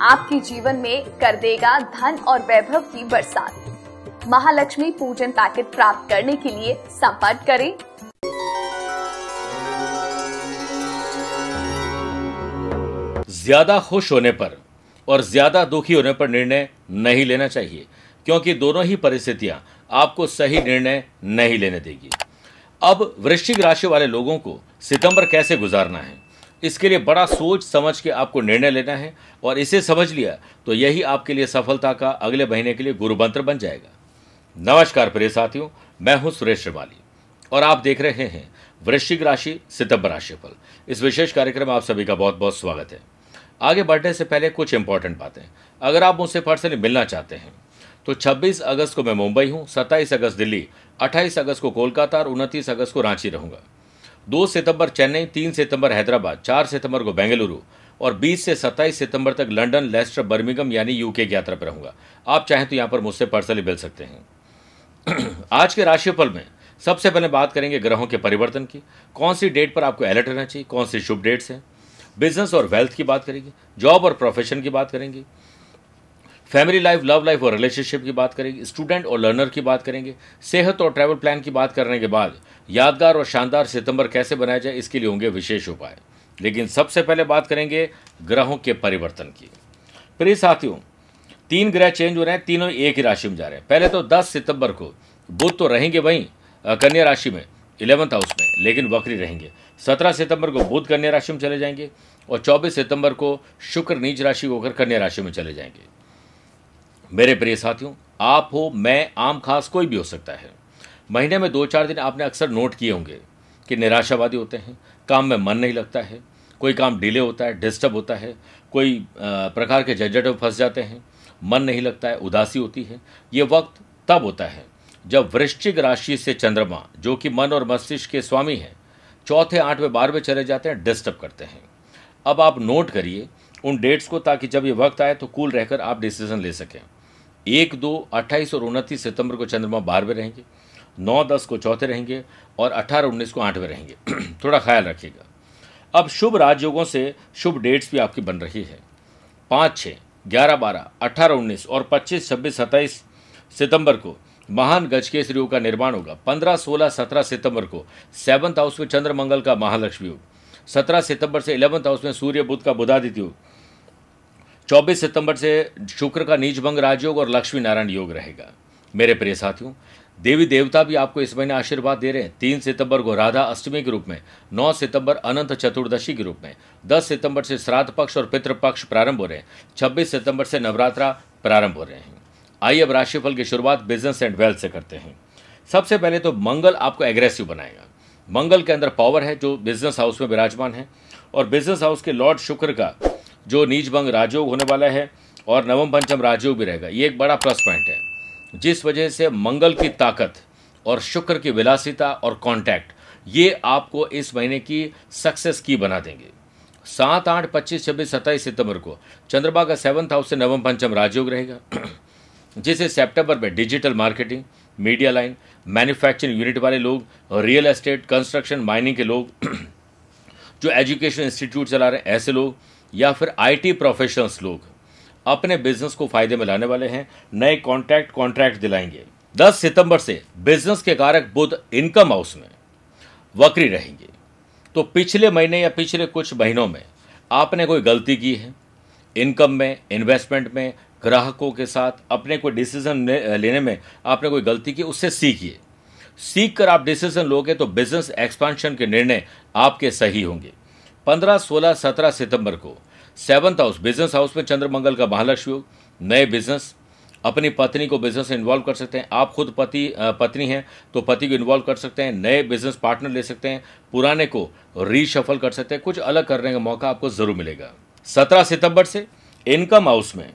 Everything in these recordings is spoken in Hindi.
आपके जीवन में कर देगा धन और वैभव की बरसात। महालक्ष्मी पूजन पैकेट प्राप्त करने के लिए संपर्क करें। ज़्यादा खुश होने पर और ज़्यादा दुखी होने पर निर्णय नहीं लेना चाहिए, क्योंकि दोनों ही परिस्थितियाँ आपको सही निर्णय नहीं लेने देगी। अब वृश्चिक राशि वाले लोगों को सितंबर कैसे गुजारना है? इसके लिए बड़ा सोच समझ के आपको निर्णय लेना है और इसे समझ लिया तो यही आपके लिए सफलता का अगले महीने के लिए गुरु मंत्र बन जाएगा। नमस्कार प्रिय साथियों, मैं हूँ सुरेश श्रिवाली और आप देख रहे हैं वृश्चिक राशि, सितंबर राशिफल। इस विशेष कार्यक्रम में आप सभी का बहुत बहुत स्वागत है। आगे बढ़ने से पहले कुछ इंपॉर्टेंट बातें। अगर आप मुझसे पर्सनली मिलना चाहते हैं तो 26 अगस्त को मैं मुंबई हूँ 27 अगस्त दिल्ली 28 अगस्त को कोलकाता और उनतीस अगस्त को रांची रहूँगा। 2 सितंबर चेन्नई, तीन सितंबर हैदराबाद, चार सितंबर को बेंगलुरु और 20 से 27 सितंबर तक लंदन लेस्टर, बर्मिंगम यानी यूके की यात्रा पर रहूँगा। आप चाहें तो यहाँ पर मुझसे पर्सनली मिल सकते हैं। आज के राशिफल में सबसे पहले बात करेंगे ग्रहों के परिवर्तन की। कौन सी डेट पर आपको अलर्ट रहना चाहिए? कौन सी शुभ डेट्स हैं? बिज़नेस और वेल्थ की बात करेंगे। जॉब और प्रोफेशन की बात करेंगे। फैमिली लाइफ लव लाइफ और रिलेशनशिप की बात करेंगे स्टूडेंट और लर्नर की बात करेंगे, सेहत और ट्रैवल प्लान की बात करने के बाद यादगार और शानदार सितंबर कैसे बनाया जाए, इसके लिए होंगे विशेष उपाय। लेकिन सबसे पहले बात करेंगे ग्रहों के परिवर्तन की। प्रिय साथियों, तीन ग्रह चेंज हो रहे हैं, तीनों एक ही राशि में जा रहे हैं। पहले तो 10 सितंबर को बुध तो रहेंगे वहीं कन्या राशि में इलेवंथ हाउस में, लेकिन वक्री रहेंगे। 17 सितंबर को बुध कन्या राशि में चले जाएँगे और 24 सितंबर को शुक्र नीच राशि होकर कन्या राशि में चले जाएँगे। मेरे प्रिय साथियों, आप हो, मैं, आम खास कोई भी हो सकता है। महीने में दो चार दिन आपने अक्सर नोट किए होंगे कि निराशावादी होते हैं, काम में मन नहीं लगता है, कोई काम डिले होता है, डिस्टर्ब होता है, कोई प्रकार के झंझट में फंस जाते हैं, मन नहीं लगता है, उदासी होती है। ये वक्त तब होता है जब वृश्चिक राशि से चंद्रमा, जो कि मन और मस्तिष्क के स्वामी हैं, चौथे, आठवें, बारहवें चले जाते हैं, डिस्टर्ब करते हैं। अब आप नोट करिए उन डेट्स को ताकि जब ये वक्त आए तो कूल रहकर आप डिसीज़न ले सकें। एक, दो, अट्ठाईस और उनतीस सितंबर को चंद्रमा बारहवें रहेंगे, नौ, दस को चौथे रहेंगे और अठारह, उन्नीस को आठवें रहेंगे। थोड़ा ख्याल रखिएगा। अब शुभ राजयोगों से शुभ डेट्स भी आपकी बन रही है। पाँच छः ग्यारह, बारह अट्ठारह उन्नीस और पच्चीस, छब्बीस, सत्ताईस सितंबर को महान गज के योग का निर्माण होगा। पंद्रह, सोलह, सत्रह सितंबर को सेवंथ हाउस में चंद्र मंगल का महालक्ष्मी योग। सत्रह सितंबर से इलेवंथ हाउस में सूर्य बुद्ध का बुधादित्य योग। चौबीस सितंबर से शुक्र का नीच भंग राजयोग और लक्ष्मी नारायण योग रहेगा। मेरे प्रिय साथियों, देवी देवता भी आपको इस महीने आशीर्वाद दे रहे हैं। तीन सितंबर को राधा अष्टमी के रूप में, नौ सितंबर अनंत चतुर्दशी के रूप में, दस सितंबर से श्राद्ध पक्ष और पितृपक्ष प्रारंभ हो रहे हैं, छब्बीस सितंबर से नवरात्रा प्रारंभ हो रहे हैं। आइए अब राशिफल की शुरुआत बिज़नेस एंड वेल्थ से करते हैं। सबसे पहले तो मंगल आपको एग्रेसिव बनाएगा। मंगल के अंदर पावर है, जो बिज़नेस हाउस में विराजमान है, और बिज़नेस हाउस के लॉर्ड शुक्र का जो नीच भंग राजयोग होने वाला है और नवम पंचम राजयोग भी रहेगा। ये एक बड़ा प्लस पॉइंट है। जिस वजह से मंगल की ताकत और शुक्र की विलासिता और कॉन्टैक्ट ये आपको इस महीने की सक्सेस की बना देंगे। सात, आठ, पच्चीस, छब्बीस, सत्ताईस सितंबर को चंद्रमा का सेवंथ हाउस से नवम पंचम राजयोग रहेगा। जिसे सितंबर में digital marketing media line manufacturing unit वाले लोग रियल एस्टेट कंस्ट्रक्शन माइनिंग के लोग, जो एजुकेशन इंस्टीट्यूट चला रहे हैं, ऐसे लोग या फिर आईटी प्रोफेशनल्स लोग अपने बिज़नेस को फ़ायदे में लाने वाले हैं, नए कॉन्ट्रैक्ट कॉन्ट्रैक्ट दिलाएँगे। 10 सितंबर से बिज़नेस के कारक बुद्ध इनकम हाउस में वक्री रहेंगे। तो पिछले महीने या पिछले कुछ महीनों में आपने कोई गलती की है? इनकम में इन्वेस्टमेंट में, ग्राहकों के साथ अपने कोई डिसीज़न लेने में आपने कोई गलती की? उससे सीखिए। सीख कर आप डिसीज़न लोगे तो बिज़नेस एक्सपांशन के निर्णय आपके सही होंगे। पंद्रह, सोलह, सत्रह सितंबर को सेवंथ हाउस, बिज़नेस हाउस में चंद्रमंगल का महालक्ष्मी योग नए बिज़नेस। अपनी पत्नी को बिज़नेस में इन्वॉल्व कर सकते हैं। आप खुद पति पत्नी हैं तो पति को इन्वॉल्व कर सकते हैं, नए बिज़नेस पार्टनर ले सकते हैं, पुराने को रीशफल कर सकते हैं, कुछ अलग करने का मौका आपको ज़रूर मिलेगा। सत्रह सितंबर से इनकम हाउस में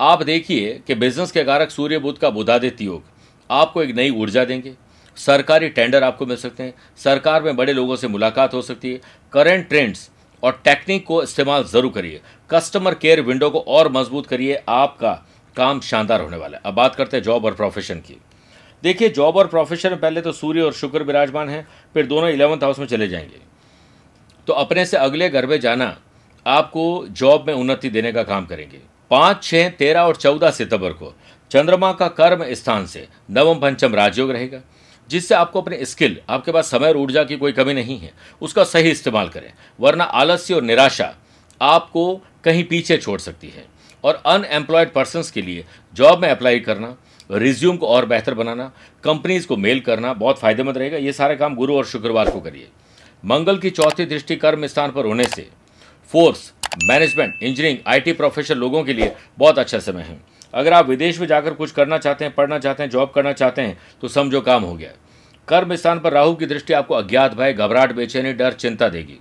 आप देखिए कि बिज़नेस के कारक सूर्य बुद्ध का बुधादित्य योग। आपको एक नई ऊर्जा देंगे। सरकारी टेंडर आपको मिल सकते हैं। सरकार में बड़े लोगों से मुलाकात हो सकती है। करंट ट्रेंड्स और टेक्निक को इस्तेमाल ज़रूर करिए। कस्टमर केयर विंडो को और मज़बूत करिए। आपका काम शानदार होने वाला है। अब बात करते हैं जॉब और प्रोफेशन की। देखिए, जॉब और प्रोफेशन में पहले तो सूर्य और शुक्र विराजमान है, फिर दोनों इलेवंथ हाउस में चले जाएँगे। तो अपने से अगले घर में जाना, आपको जॉब में उन्नति देने का काम करेंगे। पाँच छः तेरह और चौदह सितंबर को चंद्रमा का कर्म स्थान से नवम पंचम राजयोग रहेगा। जिससे आपको अपने स्किल, आपके पास समय और ऊर्जा की कोई कमी नहीं है, उसका सही इस्तेमाल करें। वरना आलस्य और निराशा आपको कहीं पीछे छोड़ सकती है। और अनएम्प्लॉयड पर्सन के लिए जॉब में अप्लाई करना रिज्यूम को और बेहतर बनाना कंपनीज़ को मेल करना बहुत फ़ायदेमंद रहेगा। ये सारे काम गुरु और शुक्रवार को करिए। मंगल की चौथी दृष्टि कर्म स्थान पर होने से force management engineering IT professional लोगों के लिए बहुत अच्छा समय है। अगर आप विदेश में जाकर कुछ करना चाहते हैं, पढ़ना चाहते हैं जॉब करना चाहते हैं तो समझो काम हो गया। कर्म स्थान पर राहु की दृष्टि आपको अज्ञात भय, घबराहट, बेचैनी, डर, चिंता देगी।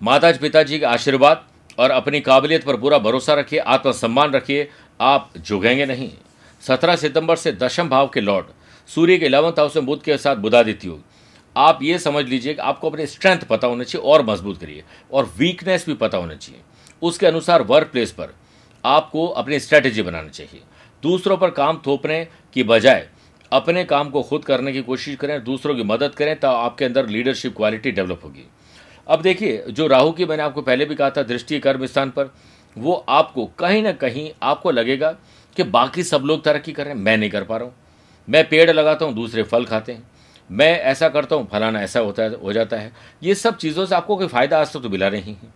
माता पिताजी के आशीर्वाद और अपनी काबिलियत पर पूरा भरोसा रखिए, आत्मसम्मान रखिए, आप झुकेंगे नहीं। सत्रह सितंबर से दशम भाव के लॉर्ड, सूर्य के इलेवंथ हाउस में बुद्ध के साथ बुधादित्य योग। आप ये समझ लीजिए कि आपको अपनी स्ट्रेंथ पता होना चाहिए और मज़बूत करिए और वीकनेस भी पता होना चाहिए। उसके अनुसार वर्क प्लेस पर आपको अपनी स्ट्रैटेजी बनानी चाहिए। दूसरों पर काम थोपने की बजाय अपने काम को खुद करने की कोशिश करें, दूसरों की मदद करें तो आपके अंदर लीडरशिप क्वालिटी डेवलप होगी। अब देखिए, जो राहु की मैंने आपको पहले भी कहा था, दृष्टि कर्म स्थान पर, वो आपको कहीं ना कहीं आपको लगेगा कि बाकी सब लोग तरक्की कर रहे हैं। मैं नहीं कर पा रहा हूँ। मैं पेड़ लगाता हूँ, दूसरे फल खाते हैं। मैं ऐसा करता हूँ, फलाना ऐसा होता है, हो जाता है। ये सब चीज़ों से आपको कोई फ़ायदा आज तक तो मिला नहीं है।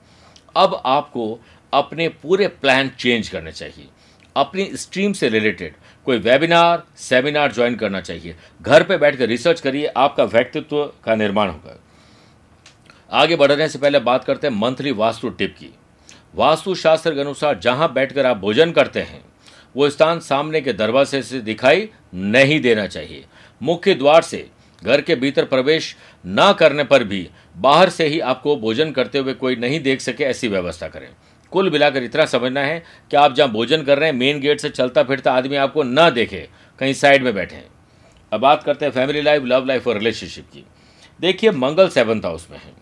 अब आपको अपने पूरे प्लान चेंज करने चाहिए। अपनी स्ट्रीम से रिलेटेड कोई वेबिनार सेमिनार ज्वाइन करना चाहिए। घर पे बैठकर रिसर्च करिए, आपका व्यक्तित्व का निर्माण होगा। आगे बढ़ने से पहले बात करते हैं मंथली वास्तु टिप की। वास्तु शास्त्र के अनुसार जहाँ बैठकर आप भोजन करते हैं, वो स्थान सामने के दरवाजे से दिखाई नहीं देना चाहिए। मुख्य द्वार से घर के भीतर प्रवेश ना करने पर भी बाहर से ही आपको भोजन करते हुए कोई नहीं देख सके ऐसी व्यवस्था करें। कुल मिलाकर इतना समझना है कि आप जहाँ भोजन कर रहे हैं मेन गेट से चलता फिरता आदमी आपको न देखे, कहीं साइड में बैठे अब बात करते हैं फैमिली लाइफ लव लाइफ और रिलेशनशिप की। देखिए, मंगल सेवंथ हाउस में है।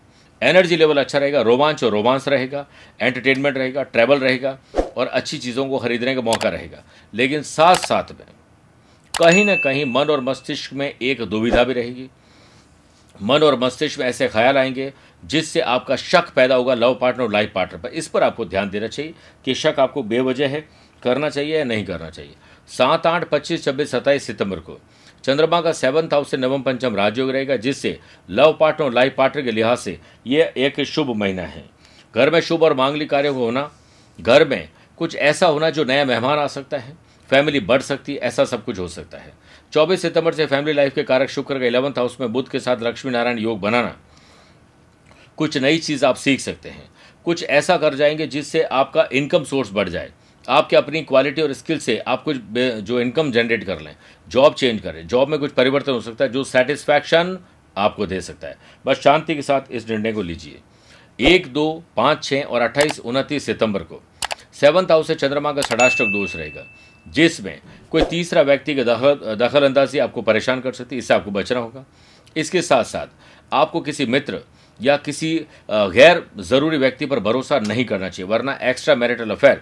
एनर्जी लेवल अच्छा रहेगा, रोमांच और रोमांस रहेगा एंटरटेनमेंट रहेगा ट्रैवल रहेगा और अच्छी चीज़ों को खरीदने का मौका रहेगा। लेकिन साथ साथ में कहीं ना कहीं मन और मस्तिष्क में एक दुविधा भी रहेगी। मन और मस्तिष्क में ऐसे ख्याल आएँगे, जिससे आपका शक पैदा होगा लव पार्टनर और लाइफ पार्टनर पर। इस पर आपको ध्यान देना चाहिए कि शक आपको बेवजह है, करना चाहिए या नहीं करना चाहिए। सात आठ पच्चीस छब्बीस सत्ताईस सितंबर को चंद्रमा का सेवंथ हाउस से नवम पंचम राजयोग रहेगा, जिससे लव पार्टनर और लाइफ पार्टनर के लिहाज से यह एक शुभ महीना है। घर में शुभ और मांगलिक कार्य होना, घर में कुछ ऐसा होना जो नया मेहमान आ सकता है, फैमिली बढ़ सकती है, ऐसा सब कुछ हो सकता है। 24 सितंबर से फैमिली लाइफ के कारक शुक्र का इलेवंथ हाउस में बुद्ध के साथ लक्ष्मी नारायण योग बनाना। कुछ नई चीज़ आप सीख सकते हैं। कुछ ऐसा कर जाएँगे जिससे आपका इनकम सोर्स बढ़ जाए। आपके अपनी क्वालिटी और स्किल से आप कुछ जो इनकम जनरेट कर लें। जॉब चेंज करें। जॉब में कुछ परिवर्तन हो सकता है जो सेटिस्फैक्शन आपको दे सकता है। बस शांति के साथ इस निर्णय को लीजिए। एक, दो, पाँच छः और अट्ठाईस, उनतीस सितंबर को। सेवंथ हाउस से चंद्रमा का षडाष्टक दोष रहेगा। जिसमें कोई तीसरा व्यक्ति के दखल दखल अंदाजी आपको परेशान कर सकती है, इससे आपको बचना होगा। इसके साथ साथ आपको किसी मित्र या किसी गैर ज़रूरी व्यक्ति पर भरोसा नहीं करना चाहिए, वरना एक्स्ट्रा मैरिटल अफेयर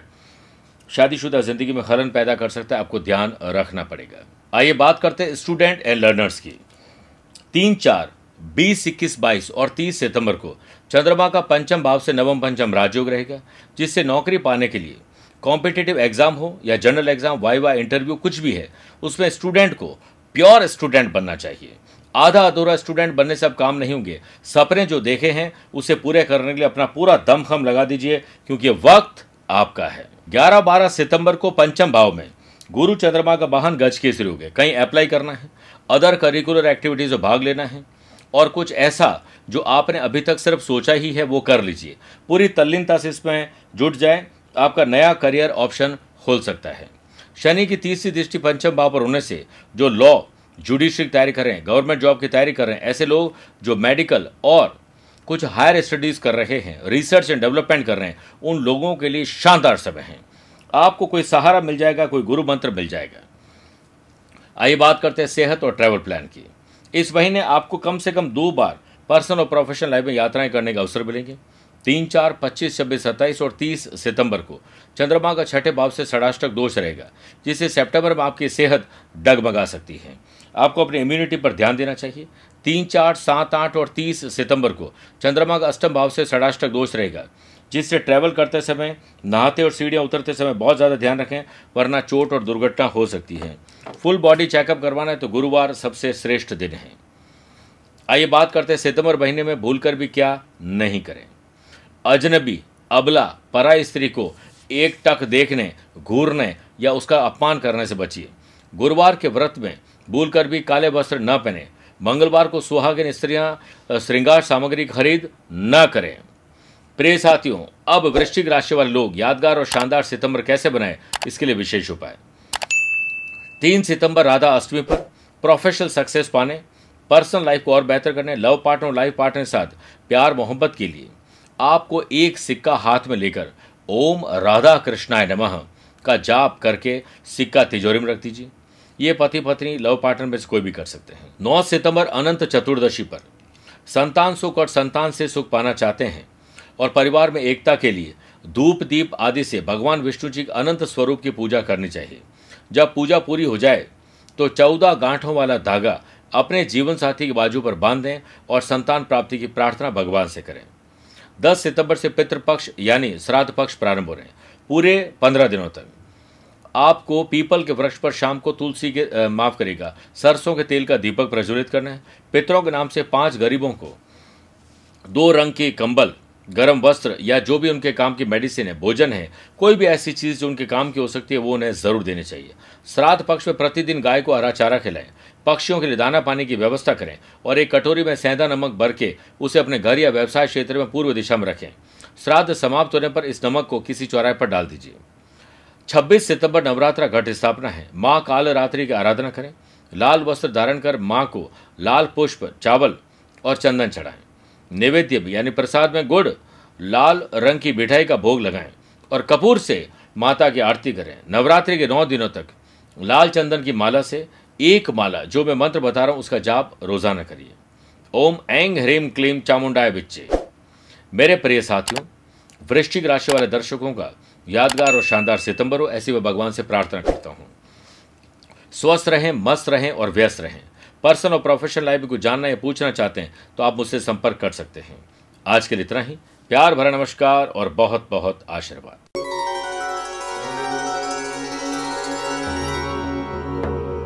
शादीशुदा ज़िंदगी में खलन पैदा कर सकता है, आपको ध्यान रखना पड़ेगा। आइए बात करते हैं स्टूडेंट एंड लर्नर्स की। तीन चार, बीस, इक्कीस, बाईस और तीस सितंबर को चंद्रमा का पंचम भाव से नवम पंचम राजयोग रहेगा, जिससे नौकरी पाने के लिए कॉम्पिटेटिव एग्ज़ाम हो या जनरल एग्ज़ाम वाई इंटरव्यू, कुछ भी है, उसमें स्टूडेंट को प्योर स्टूडेंट बनना चाहिए। आधा अधूरा स्टूडेंट बनने से अब काम नहीं होंगे। सपने जो देखे हैं, उसे पूरे करने के लिए अपना पूरा दमखम लगा दीजिए, क्योंकि वक्त आपका है। 11-12 सितंबर को पंचम भाव में, गुरु चंद्रमा का वाहन गज के शुरू गए कहीं अप्लाई करना है अदर करिकुलर एक्टिविटीज़ में भाग लेना है, और कुछ ऐसा जो आपने अभी तक सिर्फ़ सोचा ही है, वो कर लीजिए। पूरी तल्लीनता से इसमें जुट जाए आपका नया करियर ऑप्शन खोल सकता है। शनि की तीसरी दृष्टि पंचम भाव पर होने से जो लॉ जुडिशरी की तैयारी कर रहे हैं गवर्नमेंट जॉब की तैयारी कर रहे हैं, ऐसे लोग जो मेडिकल और कुछ हायर स्टडीज़ कर रहे हैं रिसर्च एंड डेवलपमेंट कर रहे हैं, उन लोगों के लिए शानदार समय है। आपको कोई सहारा मिल जाएगा, कोई गुरु मंत्र मिल जाएगा। आइए बात करते हैं सेहत और ट्रैवल प्लान की। इस महीने आपको कम से कम दो बार पर्सनल और प्रोफेशनल लाइफ में यात्राएँ करने का अवसर मिलेंगे। तीन, चार, पच्चीस, छब्बीस, सत्ताईस और तीस सितंबर को। चंद्रमा का छठे भाव से षडाष्टक दोष रहेगा, जिससे सितंबर में आपकी सेहत डगमगा सकती है। आपको अपनी इम्यूनिटी पर ध्यान देना चाहिए। तीन, चार, सात, आठ और तीस सितंबर को चंद्रमा का अष्टम भाव से षडाष्टक दोष रहेगा, जिससे ट्रैवल करते समय, नहाते और सीढ़ियाँ उतरते समय बहुत ज़्यादा ध्यान रखें, वरना चोट और दुर्घटना हो सकती है। फुल बॉडी चेकअप करवाना है तो गुरुवार सबसे श्रेष्ठ दिन है। आइए बात करते हैं सितंबर महीने में भूलकर भी क्या नहीं करें। अजनबी, अबला परा स्त्री को एक टक देखने, घूरने या उसका अपमान करने से बचिए। गुरुवार के व्रत में भूलकर भी काले वस्त्र न पहने। मंगलवार को सुहागिन स्त्रियाँ श्रृंगार सामग्री खरीद न करें। प्रिय साथियों, अब वृश्चिक राशि वाले लोग यादगार और शानदार सितंबर कैसे बनाए, इसके लिए विशेष उपाय। तीन सितंबर राधा अष्टमी पर प्रोफेशनल सक्सेस पाने पर्सनल लाइफ को और बेहतर करने लव पार्टनर और लाइफ पार्टनर के साथ प्यार मोहब्बत के लिए। आपको एक सिक्का हाथ में लेकर ओम राधा कृष्णाय नमः का जाप करके सिक्का तिजोरी में रख दीजिए। ये पति पत्नी लव पार्टनर में से कोई भी कर सकते हैं। 9 सितंबर अनंत चतुर्दशी पर संतान सुख और संतान से सुख पाना चाहते हैं और परिवार में एकता के लिए धूप, दीप आदि से भगवान विष्णु जी के अनंत स्वरूप की पूजा करनी चाहिए। जब पूजा पूरी हो जाए तो चौदह गांठों वाला धागा अपने जीवन साथी के बाजू पर बाँध दें और संतान प्राप्ति की प्रार्थना भगवान से करें। 10 सितंबर से पितृपक्ष यानी श्राद्ध पक्ष प्रारंभ हो रहे हैं। पूरे पंद्रह दिनों तक। आपको पीपल के वृक्ष पर शाम को तुलसी के माफ़ करेगा सरसों के तेल का दीपक प्रज्वलित करना है। पितरों के नाम से पाँच गरीबों को दो रंग के कंबल, गर्म वस्त्र या जो भी उनके काम की मेडिसिन है, भोजन है, कोई भी ऐसी चीज़ जो उनके काम की हो सकती है, वो उन्हें ज़रूर देनी चाहिए। श्राद्ध पक्ष में प्रतिदिन गाय को हरा चारा खिलाएँ। पक्षियों के लिए दाना पानी की व्यवस्था करें और एक कटोरी में सेंधा नमक भर के उसे अपने घर या व्यवसाय क्षेत्र में पूर्व दिशा में रखें। श्राद्ध समाप्त होने पर इस नमक को किसी चौराहे पर डाल दीजिए। 26 सितंबर नवरात्रा घट स्थापना है। माँ काल रात्रि की आराधना करें। लाल वस्त्र धारण कर माँ को लाल पुष्प, चावल और चंदन चढ़ाएँ। नैवेद्य यानी प्रसाद में गुड़, लाल रंग की मिठाई का भोग लगाएँ और कपूर से माता की आरती करें। नवरात्रि के नौ दिनों तक लाल चंदन की माला से एक माला, जो मैं मंत्र बता रहा हूँ, उसका जाप रोज़ाना करिए। ओम एंग ह्रीम क्लीम चामुंडाय बिच्चे। मेरे प्रिय साथियों, वृश्चिक राशि वाले दर्शकों का यादगार और शानदार सितंबर हो, ऐसी मैं भगवान से प्रार्थना करता हूँ। स्वस्थ रहें, मस्त रहें और व्यस्त रहें। पर्सनल और प्रोफेशनल लाइफ को जानना या पूछना चाहते हैं तो आप मुझसे संपर्क कर सकते हैं। आज के लिए इतना ही। प्यार भरा नमस्कार और बहुत बहुत आशीर्वाद।